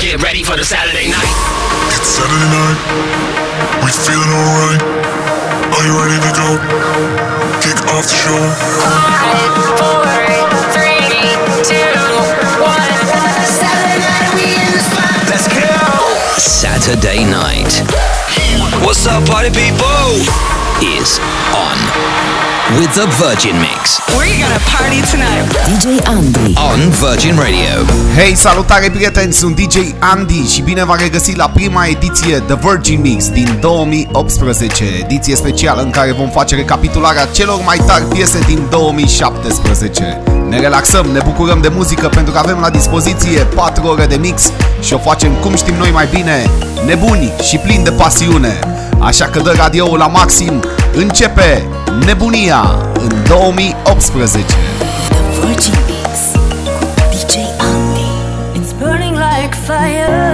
Get ready for the Saturday night. It's Saturday night. We feeling alright. Are you ready to go? Kick off the show. Five, four, three, two, one. Saturday night, we in the spot. Let's go. Saturday night What's up, party people? is on with the Virgin Mix We're gonna party tonight. DJ Andy. on Virgin Radio. Hei, salutare prieteni, sunt DJ Andy și bine v-am regăsit la prima ediție The Virgin Mix din 2018, ediție specială în care vom face recapitularea celor mai tari piese din 2017. Ne relaxăm, ne bucurăm de muzică pentru că avem la dispoziție 4 ore de mix și o facem cum știm noi mai bine, nebuni și plini de pasiune. Așa că dă radioul la maxim, începe nebunia în 2018. The Virgin Mix cu DJ Andy. It's burning like fire.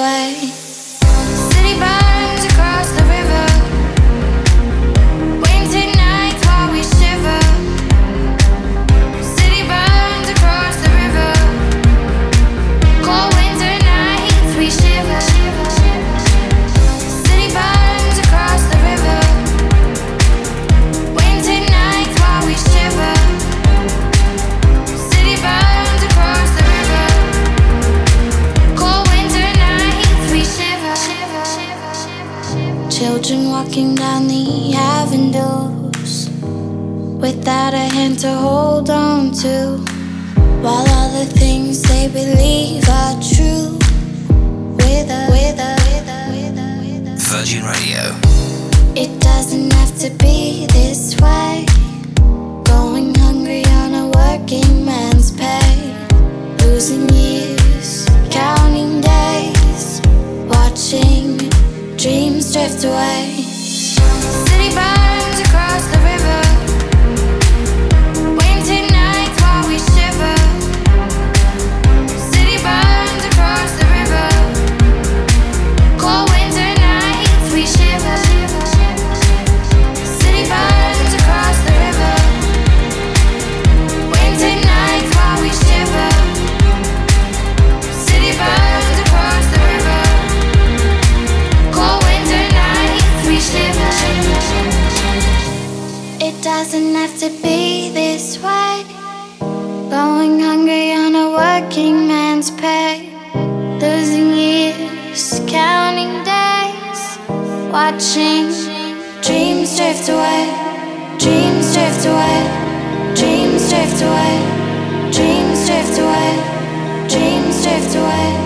Away. City burns walking down the avenues without a hand to hold on to. While all the things they believe are true, with a, with a, with a, with a, with a. Virgin Radio. It doesn't have to be this way. Going hungry on a working man's pay, losing years, counting days, watching dreams drift away across the watching. Dreams drift away, dreams drift away, dreams drift away, dreams drift away, dreams drift away.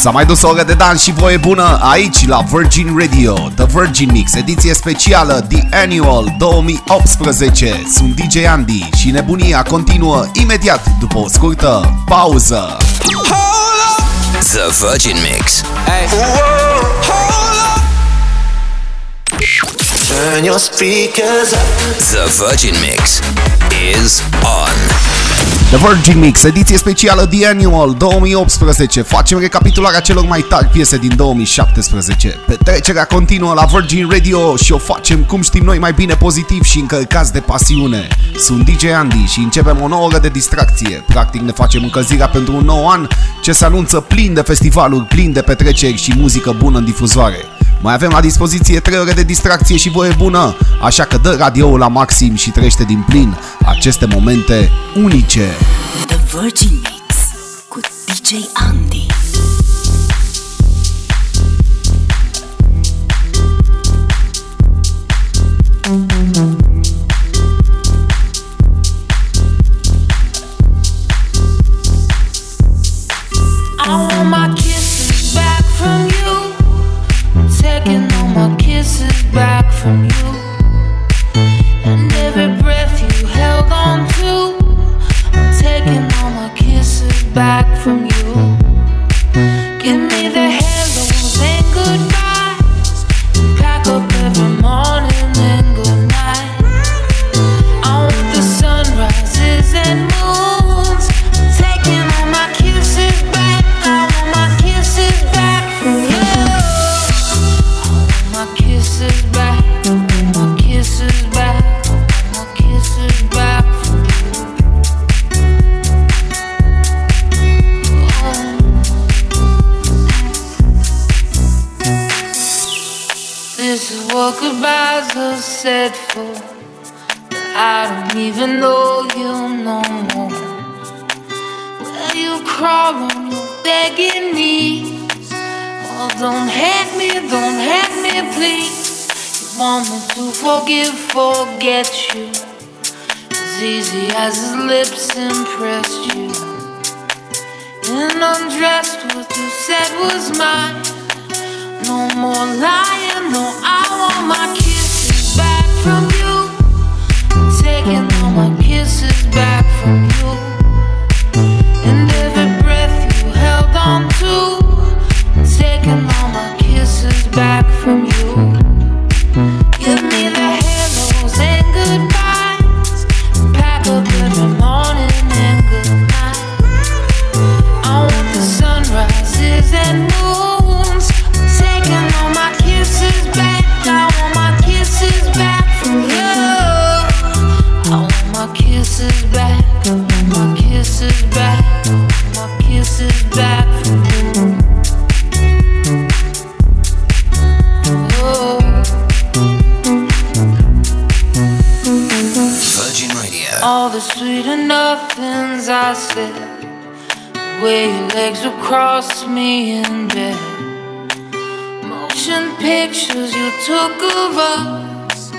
S-a mai dus o oră de dans și voie bună aici la Virgin Radio The Virgin Mix, ediție specială The Annual 2018 Sunt DJ Andy și nebunia continuă imediat după o scurtă pauză The Virgin Mix. Turn your speakers up. The Virgin Mix is on. The Virgin Mix, ediție specială The Annual 2018 Facem recapitularea celor mai tari piese din 2017 Petrecerea continuă la Virgin Radio și o facem cum știm noi mai bine pozitiv și încărcați de pasiune. Sunt DJ Andy și începem o nouă oră de distracție. Practic ne facem încălzirea pentru un nou an ce se anunță plin de festivaluri, plin de petreceri și muzică bună în difuzoare mai avem la dispoziție 3 ore de distracție și voie bună, așa că dă radioul la maxim și trăiește din plin aceste momente unice. The Virgin Mix cu DJ Andy. I back from even know you know. Where you crawl on your begging knees. Oh, don't hate me, don't hate me, please. You want me to forgive, forget you. As easy as his lips impressed you. And undressed, what you said was mine. No more lying, no, I want my back from you. Way your legs would cross me in bed. Motion pictures you took of us.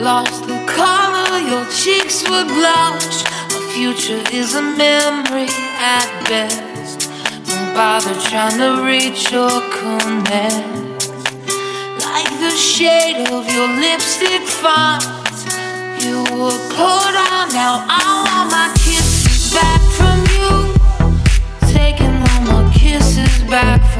Lost the color, your cheeks would blush. Our future is a memory at best. Don't bother trying to reach or connect. Like the shade of your lipstick font. You were put on, now I want my back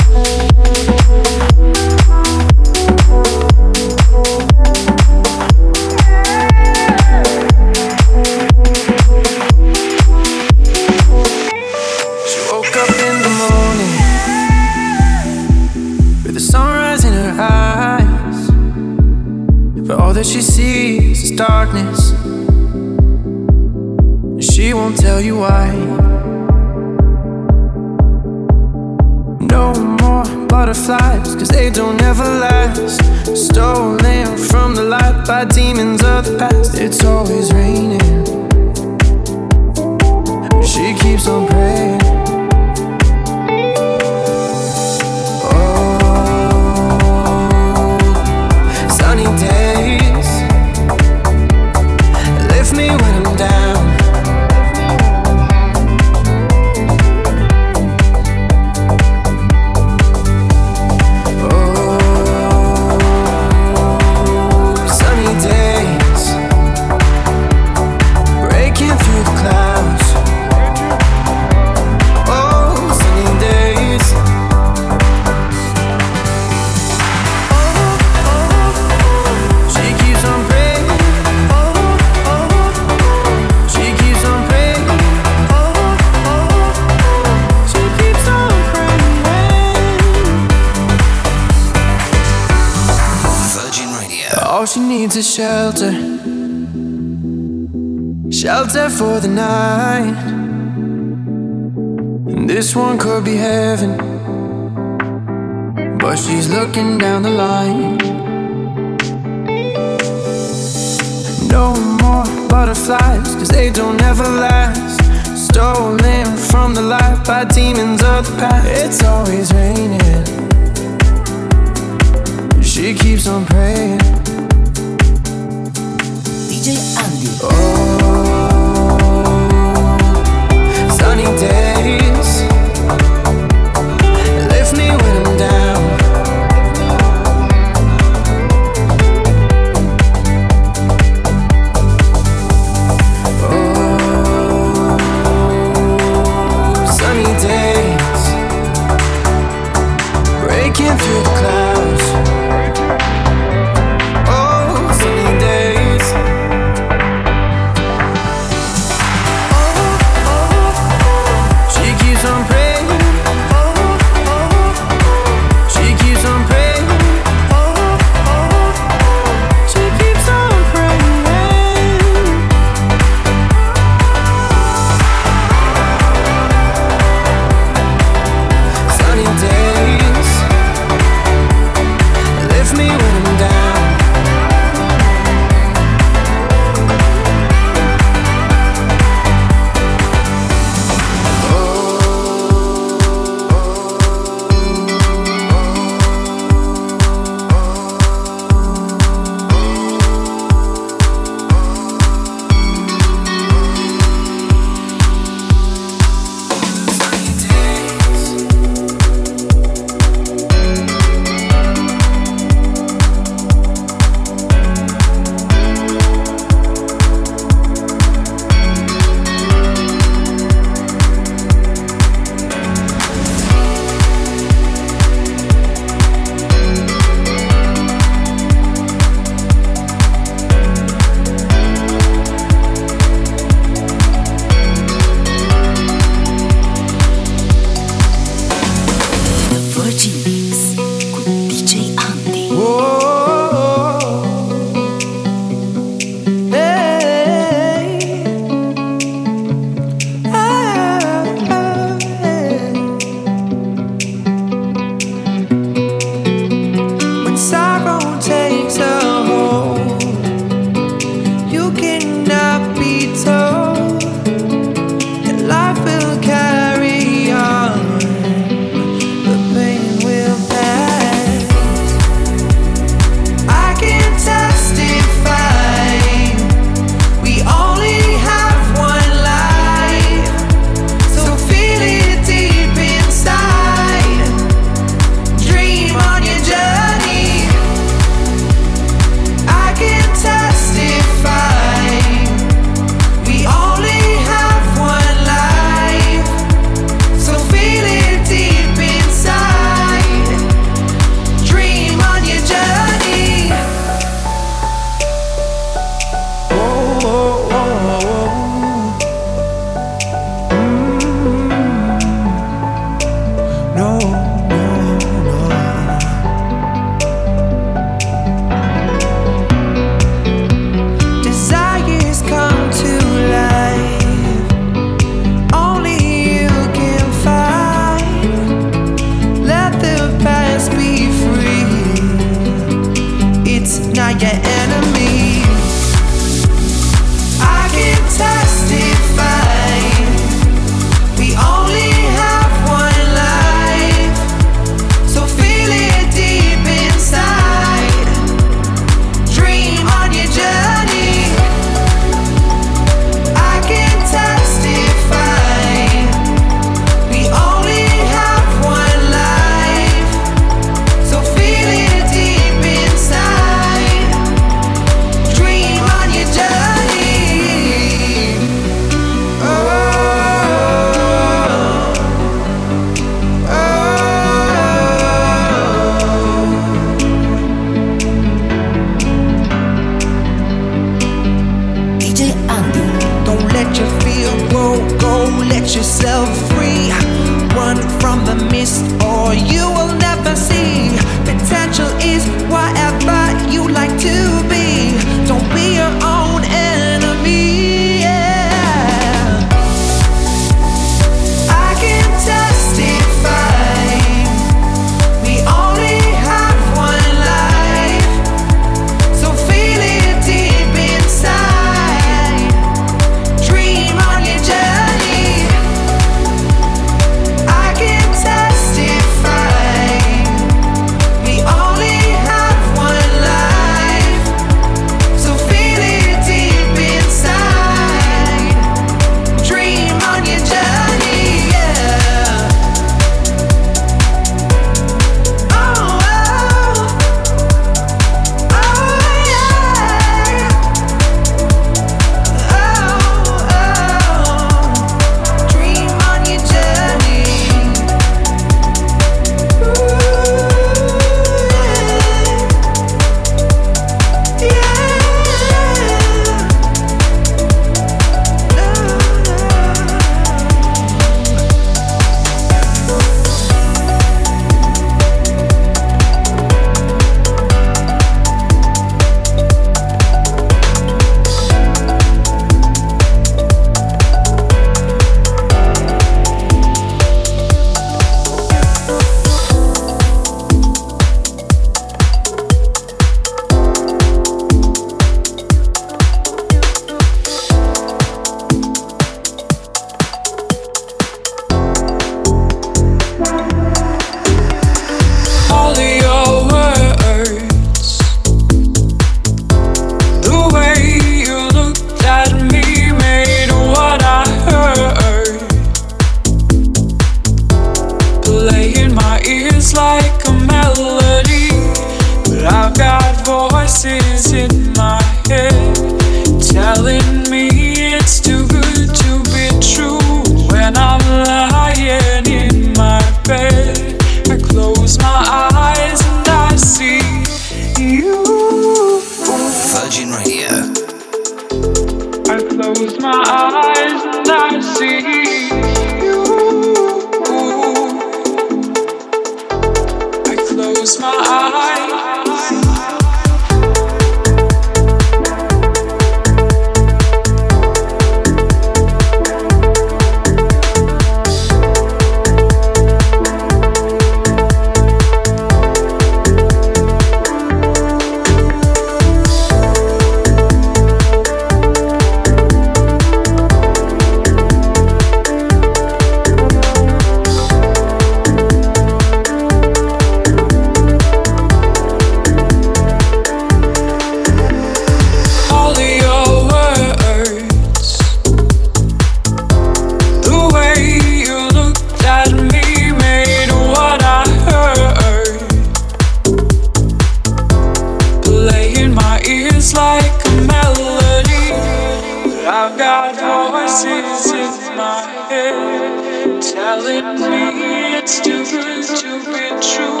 I've got voices in my head telling me it's too good to be true.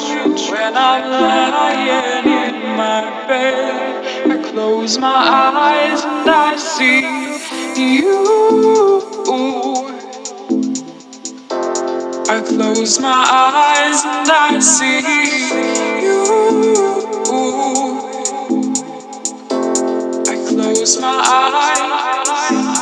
When I'm lying in my bed, I close my eyes and I see you. I close my eyes and I see you. Close my eyes.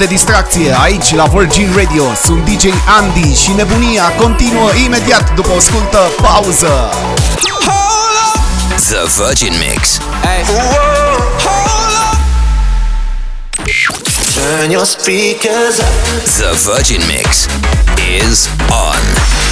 De distracție aici la Virgin Radio. Sunt DJ Andy și nebunia continuă imediat după o scurtă pauză. The Virgin Mix. Turn your speakers up. The Virgin Mix is on.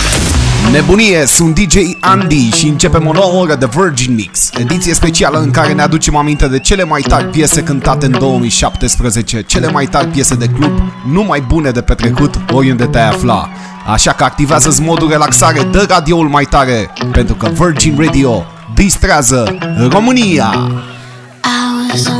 Nebunie, sunt DJ Andy și începem o nouă oră de Virgin Mix, ediție specială în care ne aducem aminte de cele mai tari piese cântate în 2017, cele mai tari piese de club, numai bune de petrecut oriunde te-ai afla. Așa că activează modul relaxare, dă radioul mai tare, pentru că Virgin Radio distrează România! I was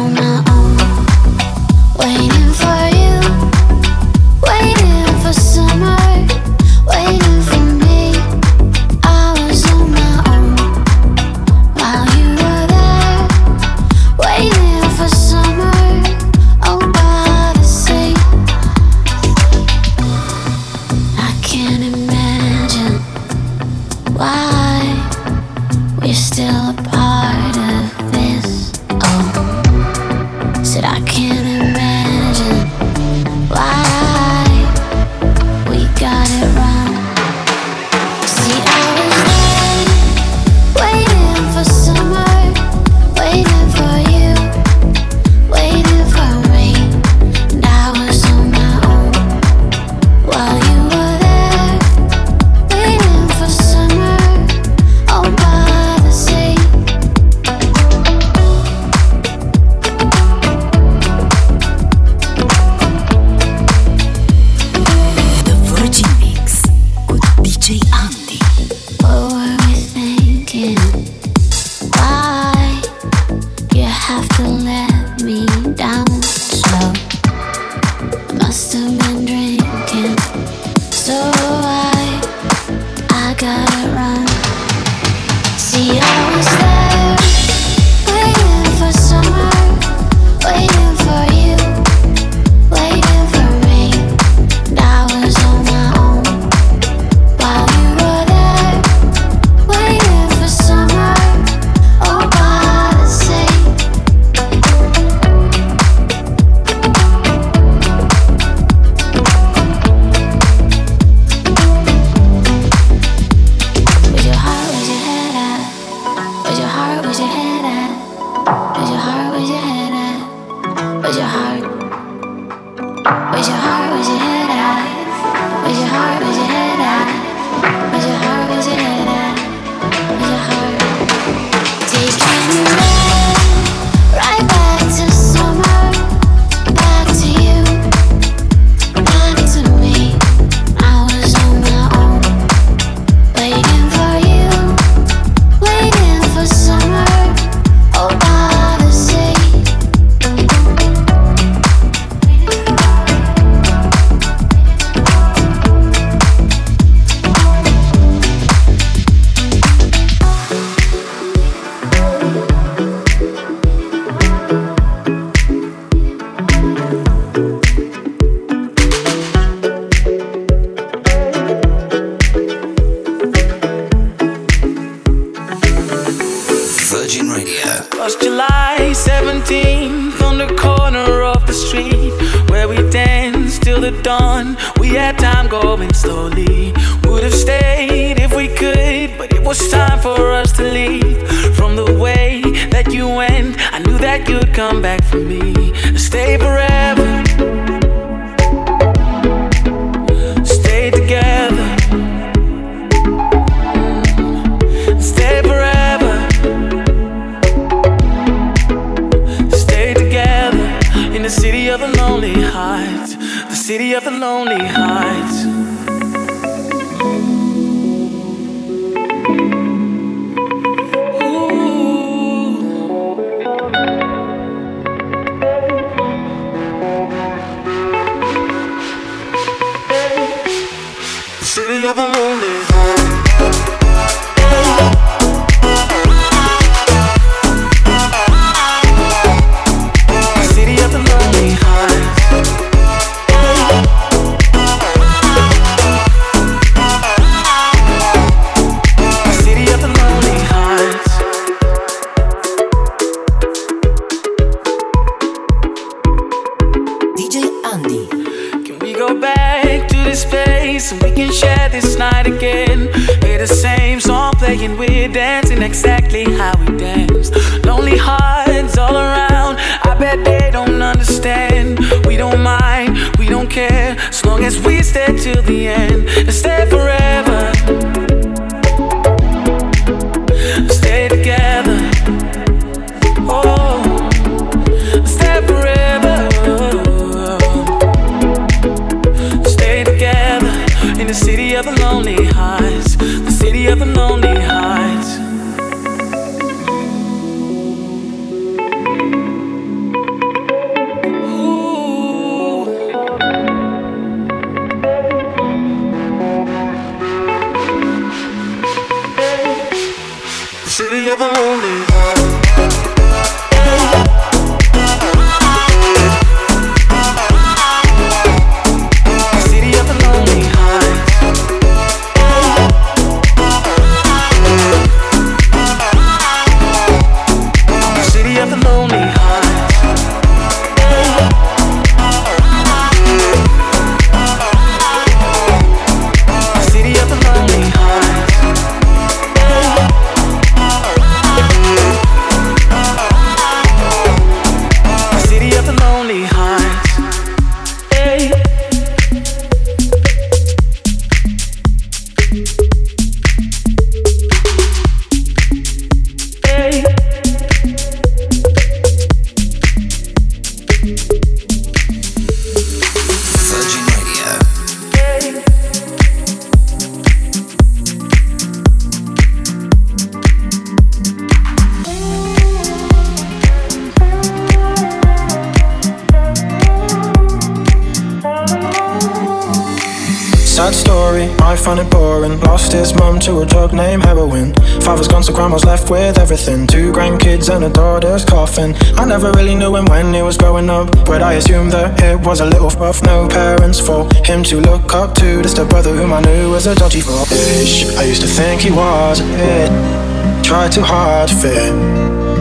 Tried too hard to fit,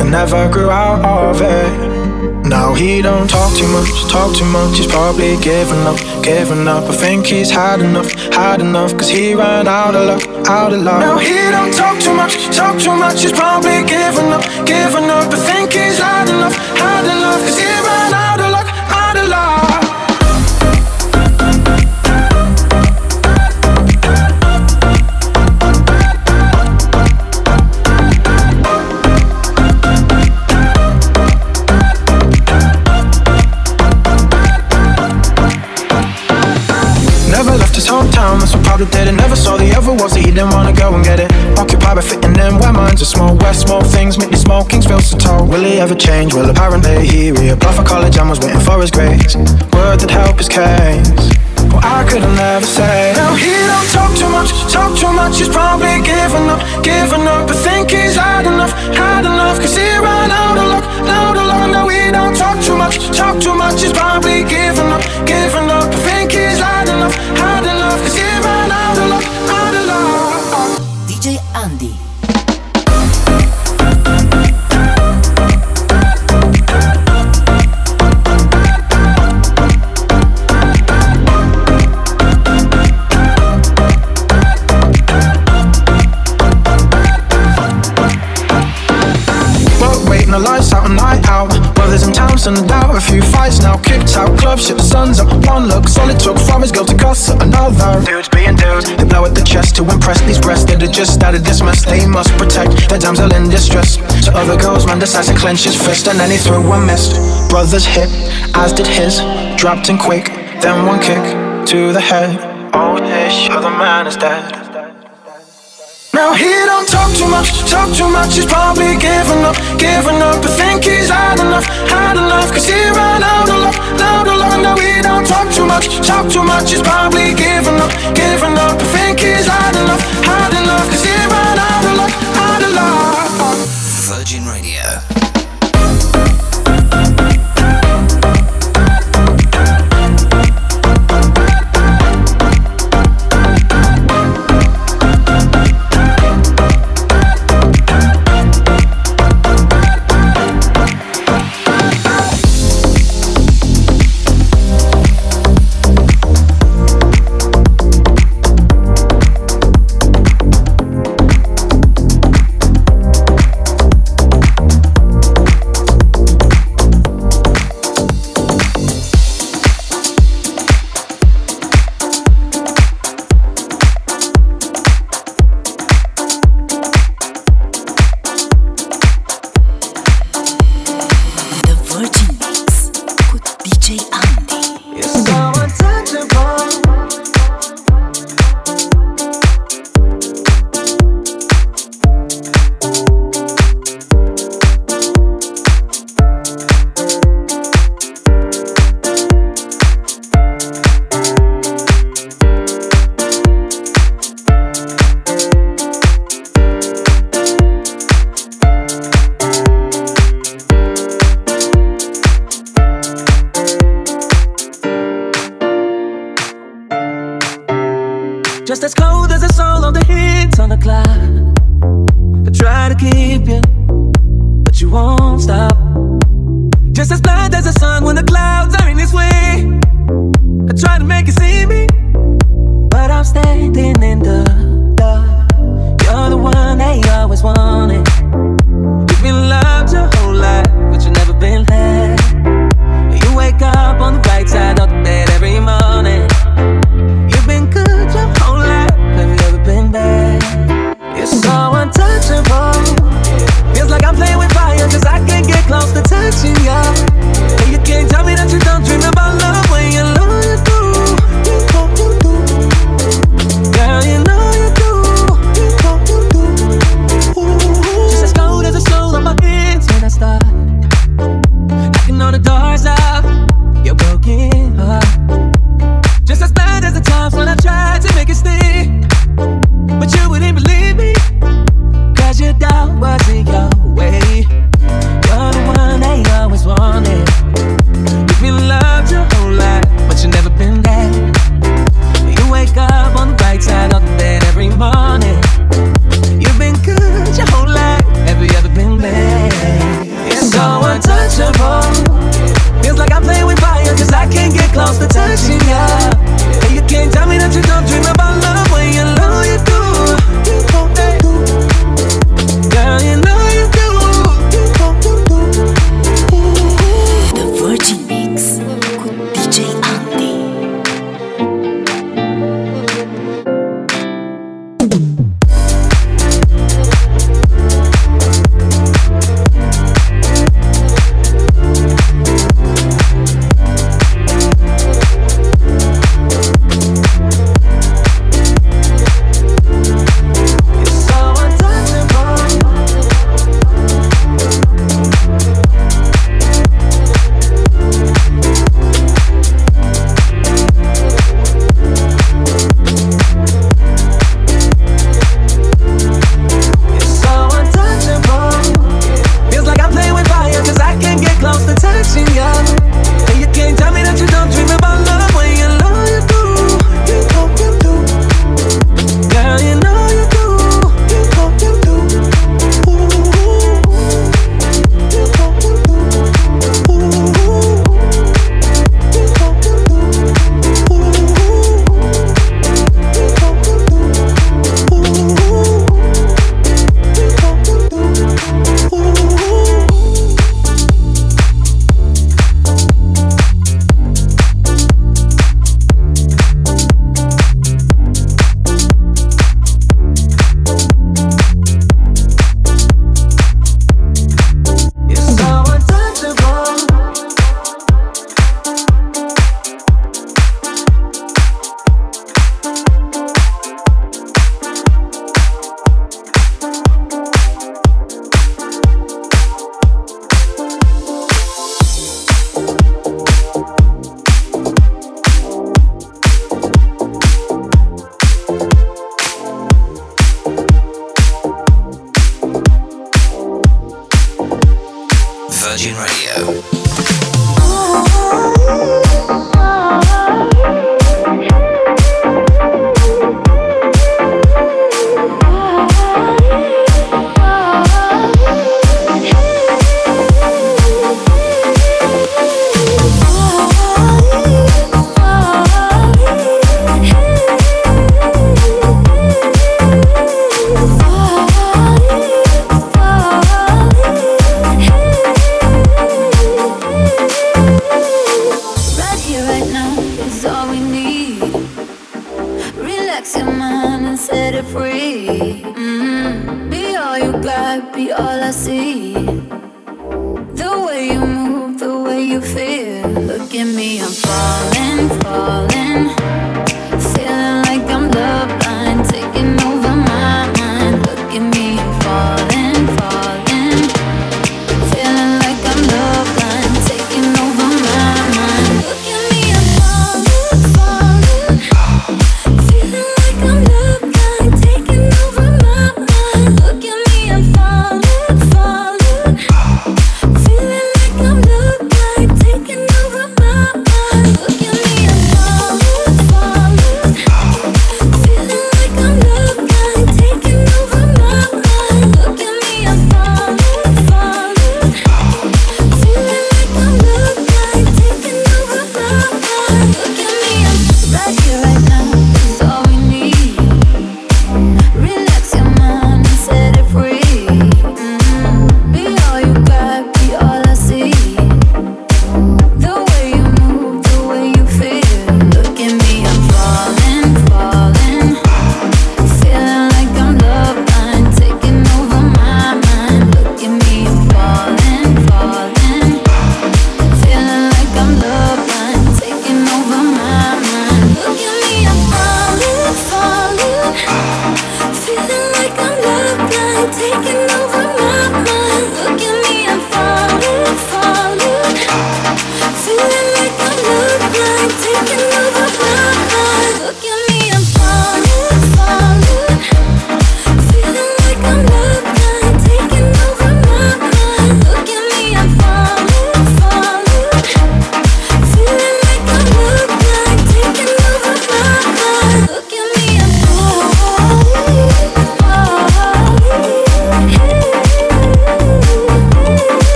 and never grew out of it. Now he don't talk too much, talk too much. He's probably giving up, giving up. I think he's had enough, had enough. Cause he ran out of luck, out of luck. Now he don't talk too much, talk too much. He's probably giving up, giving up. I think he's had enough, had enough. Cause he ran out hometown, that's what did it. Never saw the other was that he didn't wanna go and get it. Occupied by fitting in where minds are small. Where small things make these small kings feel so tall. Will he ever change? Well, apparently he reapplied for college and was waiting for his grades. Word that help his case. Well, I couldn't ever say. No, he don't talk too much, talk too much. He's probably giving up, giving up. I think he's had enough, had enough. Cause he ran out of luck, out of luck. No, he don't talk too much, talk too much. He's probably giving shit, the sun's up. One look, solid took from his girl to cuss another. Dudes being dudes, they blow at the chest to impress these breasts that are just out of this mess. They must protect their damsel in distress. So other girls, man decides to clench his fist and then he threw a mist. Brothers hit, as did his, dropped in quick, then one kick to the head. Oh, ish, other man is dead. Now he don't talk too much, talk too much. He's probably giving up, giving up. I think he's had enough, had enough. Cause he ran out of luck, out of luck. Now he don't talk too much, talk too much. He's probably giving up, giving up. I think he's had enough, had enough. Cause he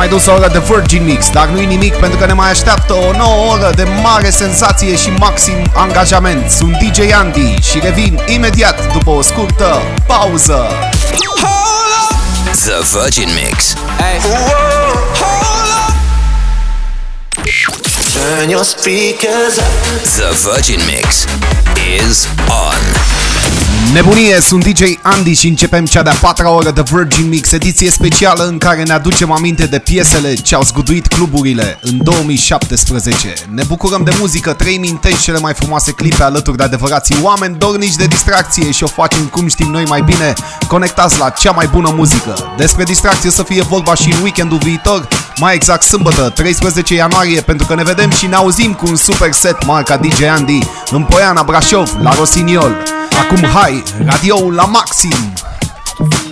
mai dus o oră de Virgin Mix, dar nu-i nimic pentru că ne mai așteaptă o nouă oră de mare senzație și maxim angajament. Sunt DJ Andy și revin imediat după o scurtă pauză. The Virgin Mix. Turn your speakers up. The Virgin Mix is on. Nebunie, sunt DJ Andy și începem cea de-a patra oră de Virgin Mix, ediție specială în care ne aducem aminte de piesele ce au zguduit cluburile în 2017. Ne bucurăm de muzică, trăim intens cele mai frumoase clipe alături de adevărații oameni dornici de distracție și o facem cum știm noi mai bine, conectați la cea mai bună muzică. Despre distracție o să fie vorba și în weekendul viitor, mai exact sâmbătă, 13 ianuarie, pentru că ne vedem și ne auzim cu un super set marca DJ Andy în Poiana Brașov, la Rosignol. Acum hai, radioul la maxim!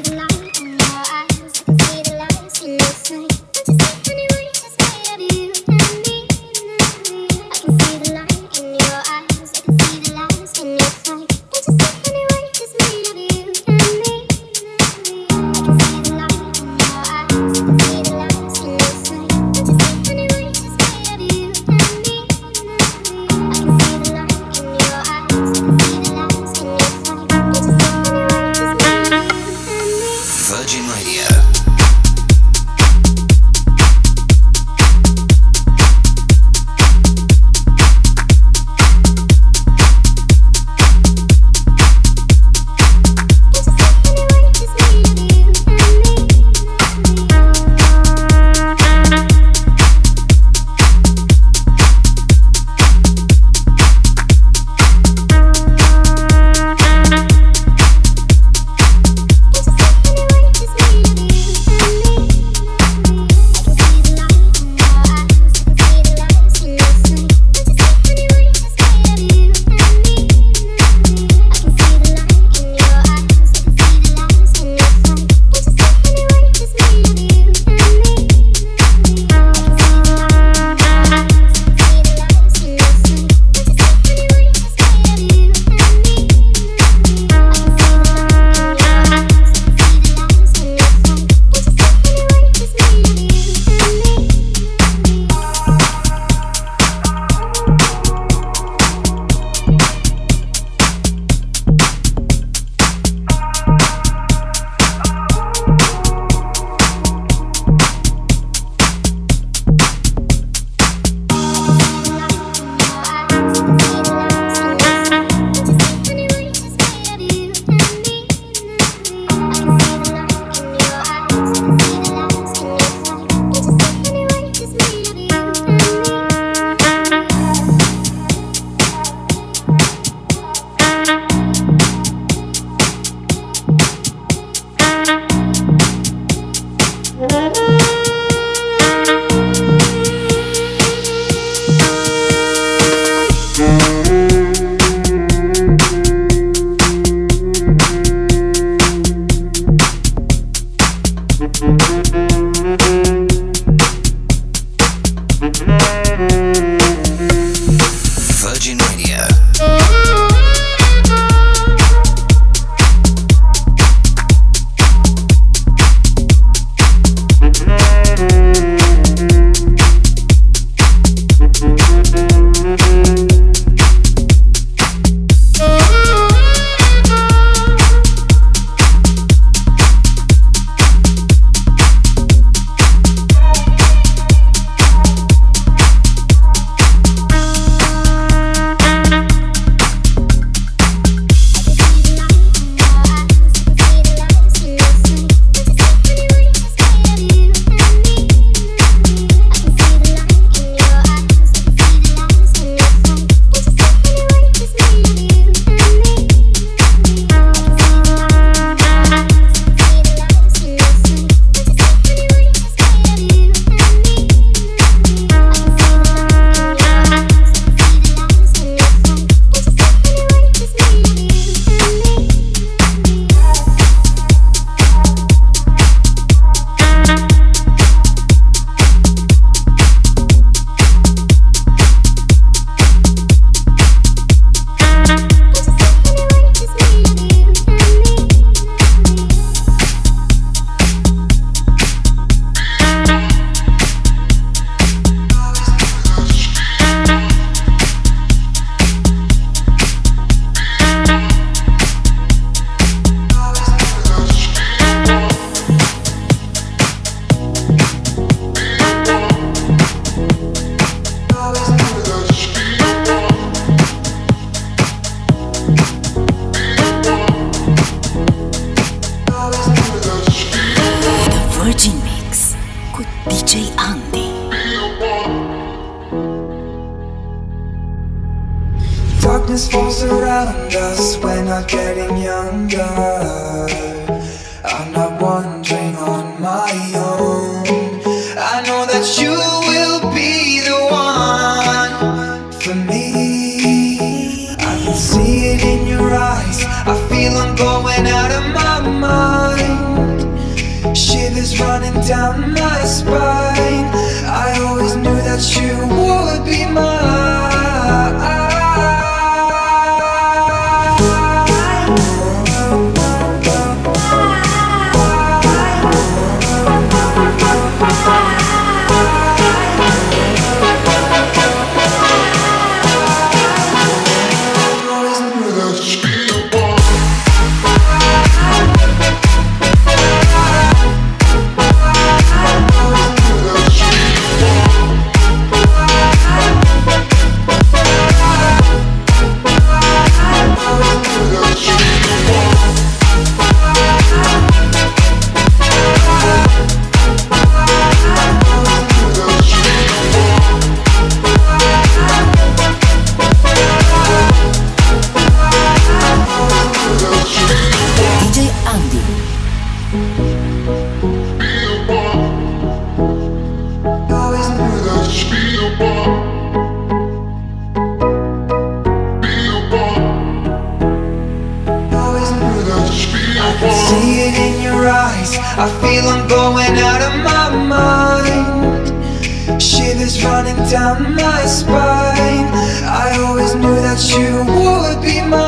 my spine. I always knew that you would be mine.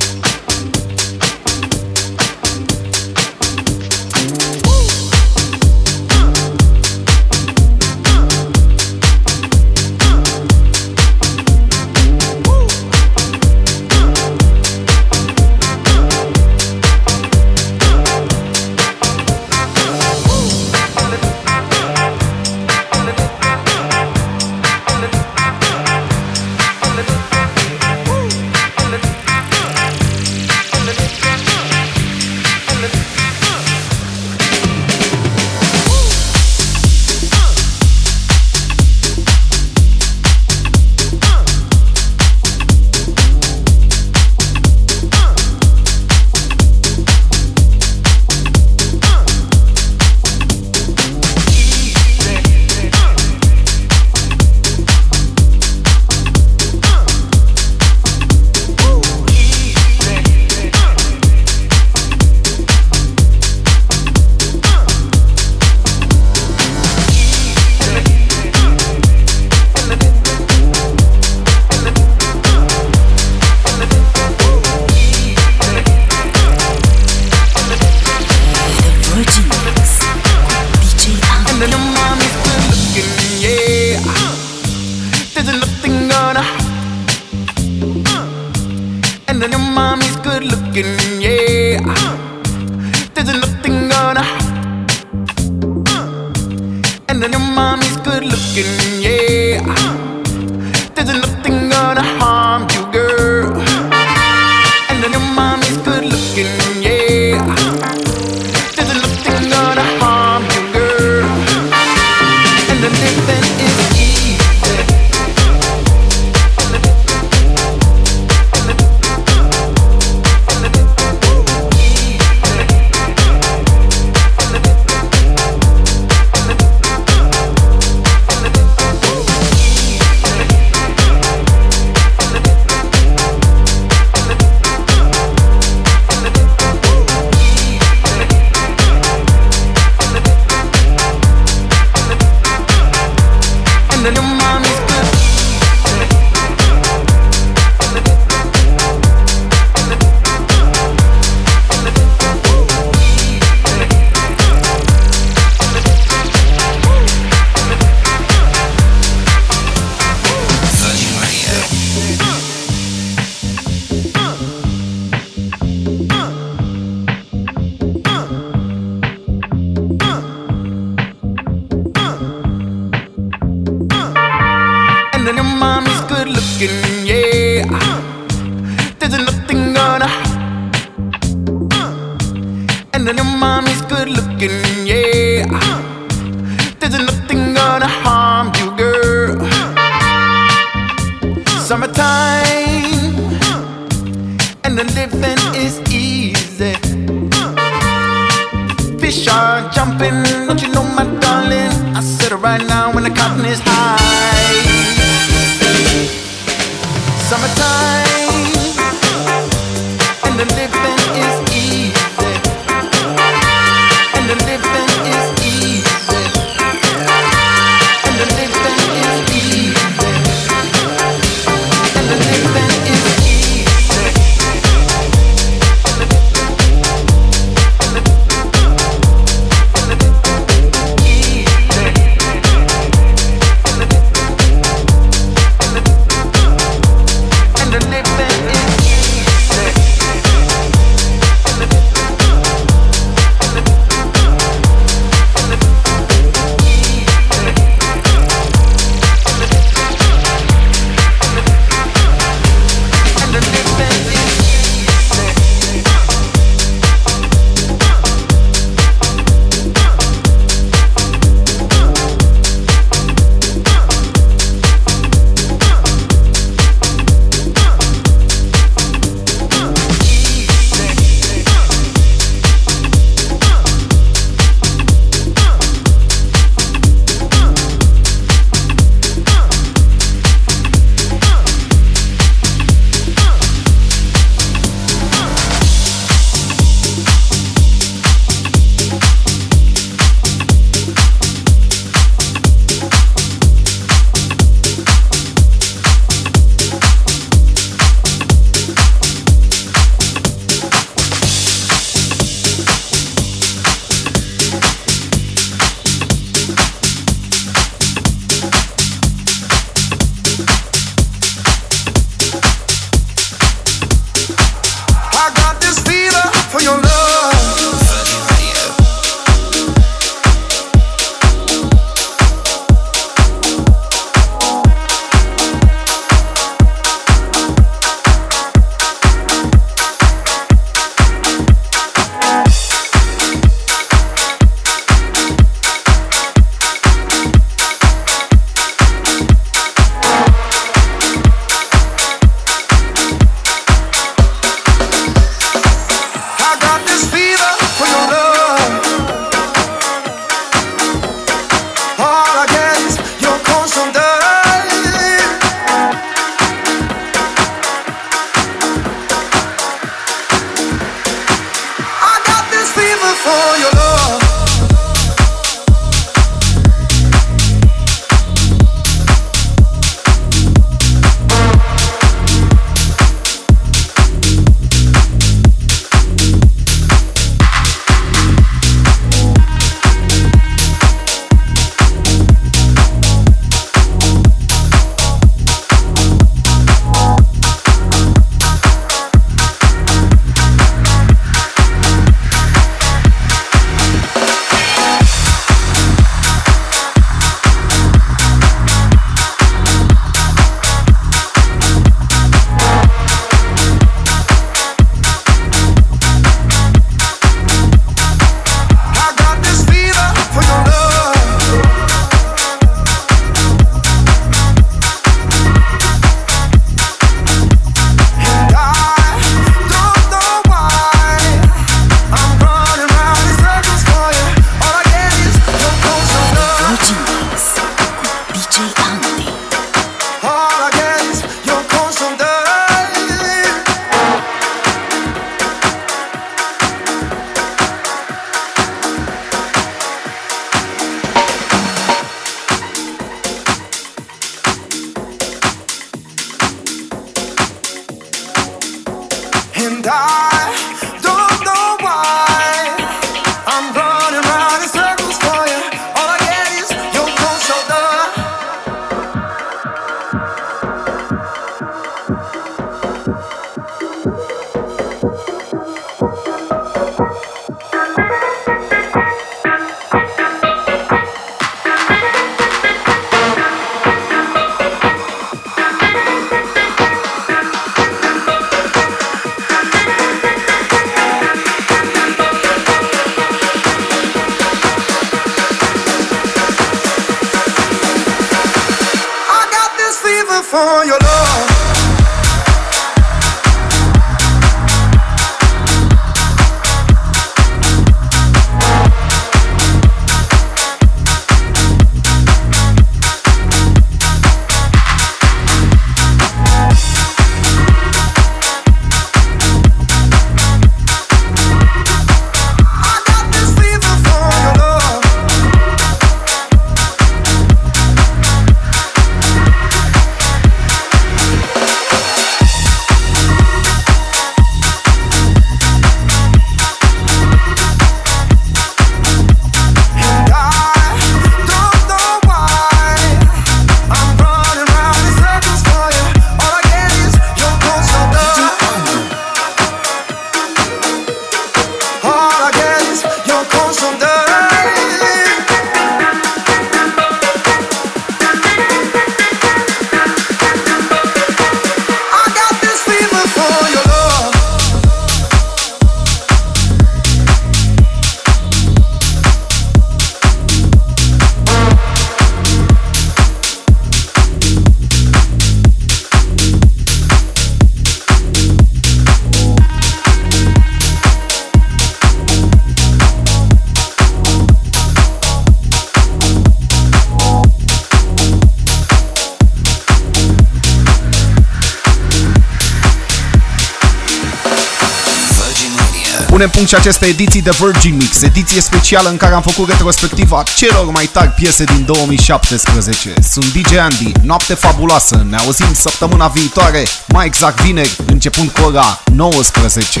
Punem punct și aceste ediții de Virgin Mix, ediție specială în care am făcut retrospectiva celor mai tari piese din 2017. Sunt DJ Andy, noapte fabuloasă, ne auzim săptămâna viitoare, mai exact vineri, începând cu ora 19.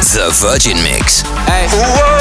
The Virgin Mix. Whoa.